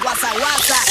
guasa guasa.